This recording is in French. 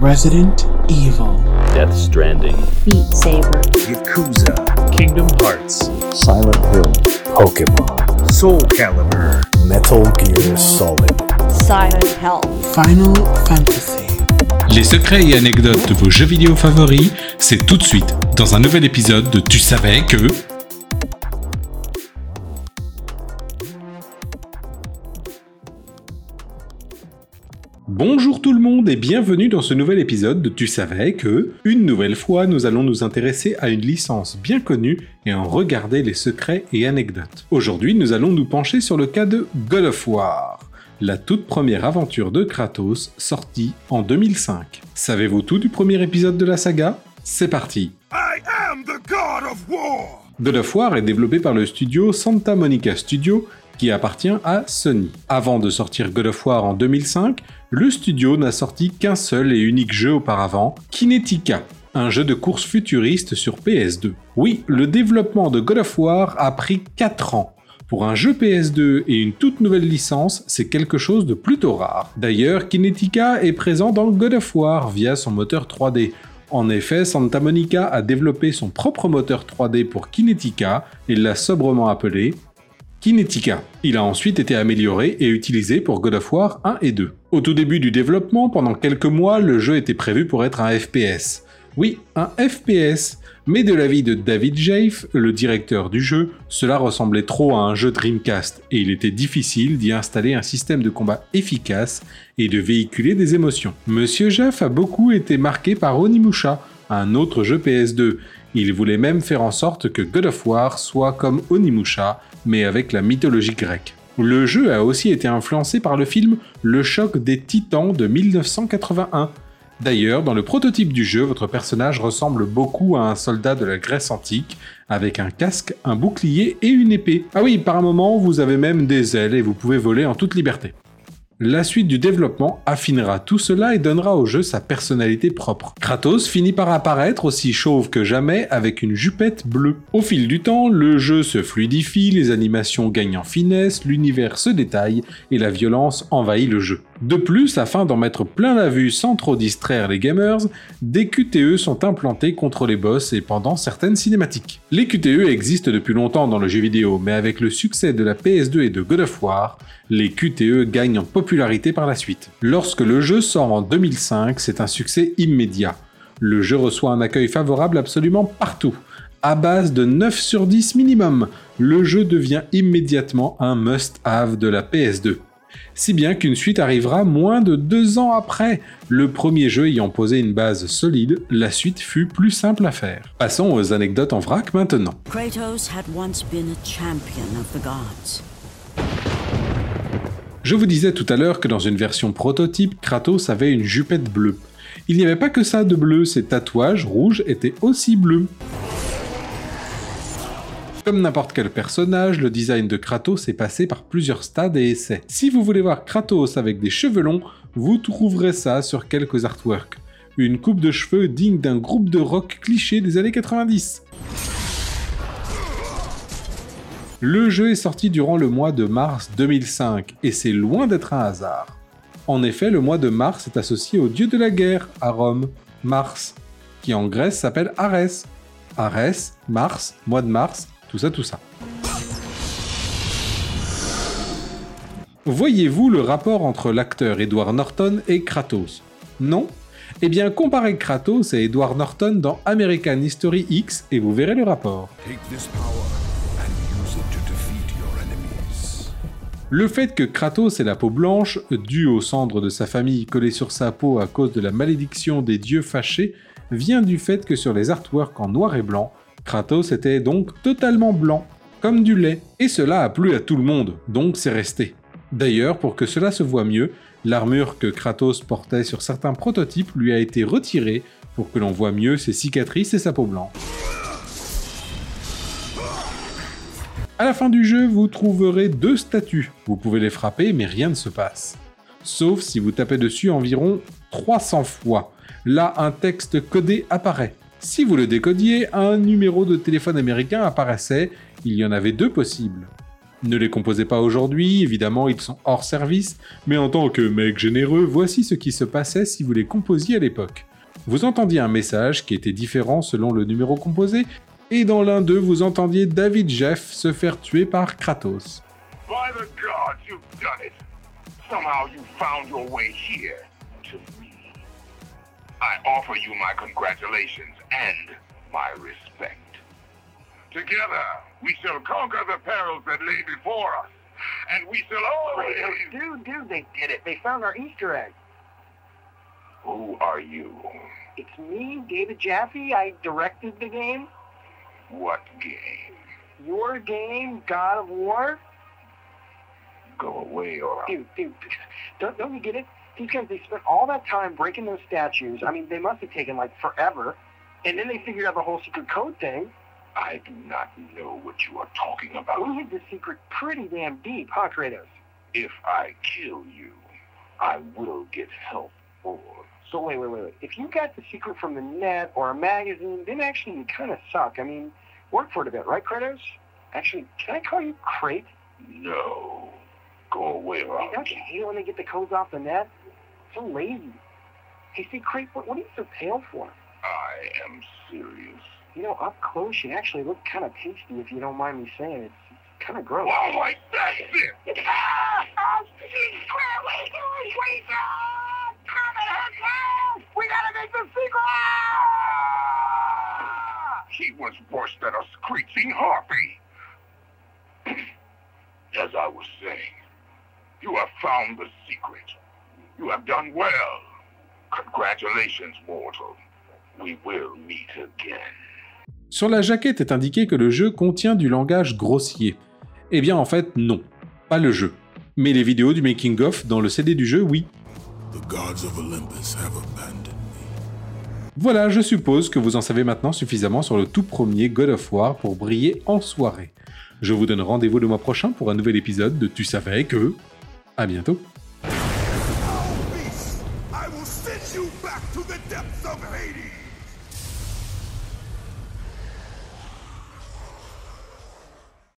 Resident Evil, Death Stranding, Beat Saber, Yakuza, Kingdom Hearts, Silent Hill, Pokemon, Soul Calibur, Metal Gear Solid. Silent Hell, Final Fantasy. Les secrets et anecdotes de vos jeux vidéo favoris, c'est tout de suite dans un nouvel épisode de Tu savais que... Bonjour tout le monde et bienvenue dans ce nouvel épisode de Tu savais que, une nouvelle fois, nous allons nous intéresser à une licence bien connue et en regarder les secrets et anecdotes. Aujourd'hui, nous allons nous pencher sur le cas de God of War, la toute première aventure de Kratos sortie en 2005. Savez-vous tout du premier épisode de la saga? C'est parti I am the God of War! God of War est développé par le studio Santa Monica Studio appartient à Sony. Avant de sortir God of War en 2005, le studio n'a sorti qu'un seul et unique jeu auparavant, Kinetica, un jeu de course futuriste sur PS2. Oui, le développement de God of War a pris 4 ans. Pour un jeu PS2 et une toute nouvelle licence, c'est quelque chose de plutôt rare. D'ailleurs, Kinetica est présent dans God of War via son moteur 3D. En effet, Santa Monica a développé son propre moteur 3D pour Kinetica et l'a sobrement appelé Kinetica. Il a ensuite été amélioré et utilisé pour God of War 1 et 2. Au tout début du développement, pendant quelques mois, le jeu était prévu pour être un FPS. Oui, un FPS, mais de l'avis de David Jaffe, le directeur du jeu, cela ressemblait trop à un jeu Dreamcast et il était difficile d'y installer un système de combat efficace et de véhiculer des émotions. Monsieur Jaffe a beaucoup été marqué par Onimusha, un autre jeu PS2. Il voulait même faire en sorte que God of War soit comme Onimusha, mais avec la mythologie grecque. Le jeu a aussi été influencé par le film Le choc des titans de 1981. D'ailleurs, dans le prototype du jeu, votre personnage ressemble beaucoup à un soldat de la Grèce antique, avec un casque, un bouclier et une épée. Ah oui, par un moment, vous avez même des ailes et vous pouvez voler en toute liberté. La suite du développement affinera tout cela et donnera au jeu sa personnalité propre. Kratos finit par apparaître aussi chauve que jamais avec une jupette bleue. Au fil du temps, le jeu se fluidifie, les animations gagnent en finesse, l'univers se détaille et la violence envahit le jeu. De plus, afin d'en mettre plein la vue sans trop distraire les gamers, des QTE sont implantés contre les boss et pendant certaines cinématiques. Les QTE existent depuis longtemps dans le jeu vidéo, mais avec le succès de la PS2 et de God of War, les QTE gagnent en popularité par la suite. Lorsque le jeu sort en 2005, c'est un succès immédiat. Le jeu reçoit un accueil favorable absolument partout. À base de 9 sur 10 minimum, le jeu devient immédiatement un must-have de la PS2 si bien qu'une suite arrivera moins de deux ans après. Le premier jeu ayant posé une base solide, la suite fut plus simple à faire. Passons aux anecdotes en vrac maintenant. Kratos had once been a champion of the gods. Je vous disais tout à l'heure que dans une version prototype, Kratos avait une jupette bleue. Il n'y avait pas que ça de bleu, ses tatouages rouges étaient aussi bleus. Comme n'importe quel personnage, le design de Kratos est passé par plusieurs stades et essais. Si vous voulez voir Kratos avec des cheveux longs, vous trouverez ça sur quelques artworks. Une coupe de cheveux digne d'un groupe de rock cliché des années 90. Le jeu est sorti durant le mois de mars 2005 et c'est loin d'être un hasard. En effet, le mois de mars est associé au dieu de la guerre à Rome, Mars, qui en Grèce s'appelle Arès. Arès, Mars, mois de mars, tout ça, tout ça. Voyez-vous le rapport entre l'acteur Edward Norton et Kratos? Non? Eh bien, comparez Kratos et Edward Norton dans American History X et vous verrez le rapport. Le fait que Kratos ait la peau blanche, due aux cendres de sa famille collées sur sa peau à cause de la malédiction des dieux fâchés, vient du fait que sur les artworks en noir et blanc, Kratos était donc totalement blanc, comme du lait, et cela a plu à tout le monde, donc c'est resté. D'ailleurs, pour que cela se voit mieux, l'armure que Kratos portait sur certains prototypes lui a été retirée pour que l'on voit mieux ses cicatrices et sa peau blanche. À la fin du jeu, vous trouverez deux statues. Vous pouvez les frapper, mais rien ne se passe. Sauf si vous tapez dessus environ 300 fois. Là, un texte codé apparaît. Si vous le décodiez, un numéro de téléphone américain apparaissait. Il y en avait deux possibles. Ne les composez pas aujourd'hui, évidemment ils sont hors service, mais en tant que mec généreux, voici ce qui se passait si vous les composiez à l'époque. Vous entendiez un message qui était différent selon le numéro composé, et dans l'un d'eux vous entendiez David Jeff se faire tuer par Kratos. By the gods, you've done it. Somehow you found your way here to. I offer you my congratulations and my respect. Together, we shall conquer the perils that lay before us, and we shall always... Dude, dude, they did it. They found our Easter egg. Who are you? It's me, David Jaffe. I directed the game. What game? Your game, God of War. Go away or I'll... Dude, dude, don't, don't you get it? These guys, they spent all that time breaking those statues. I mean, they must have taken like forever. And then they figured out the whole secret code thing. I do not know what you are talking about. We hid the secret pretty damn deep, huh, Kratos? If I kill you, I will get help or So wait, wait, wait, wait. If you got the secret from the net or a magazine, then actually you kind of suck. I mean, work for it a bit, right, Kratos? Actually, can I call you Crate? no. Go away or Hey, don't you hate when they get the codes off the net? So lazy. Hey, see, Crate, what, what are you so pale for? I am serious. You know, up close, you actually look kind of tasty, if you don't mind me saying. It's, it's kind of gross. Oh All right, that's it. We gotta make the secret! He was worse than a screeching harpy. As I was saying, you have found the secret. You have done well. Congratulations, mortal. We will meet again. Sur la jaquette est indiqué que le jeu contient du langage grossier. Eh bien en fait non, pas le jeu. Mais les vidéos du making of dans le CD du jeu, oui. The gods of Olympus have abandoned me. Voilà, je suppose que vous en savez maintenant suffisamment sur le tout premier God of War pour briller en soirée. Je vous donne rendez-vous le mois prochain pour un nouvel épisode de Tu savais que... À bientôt the depths of Hades.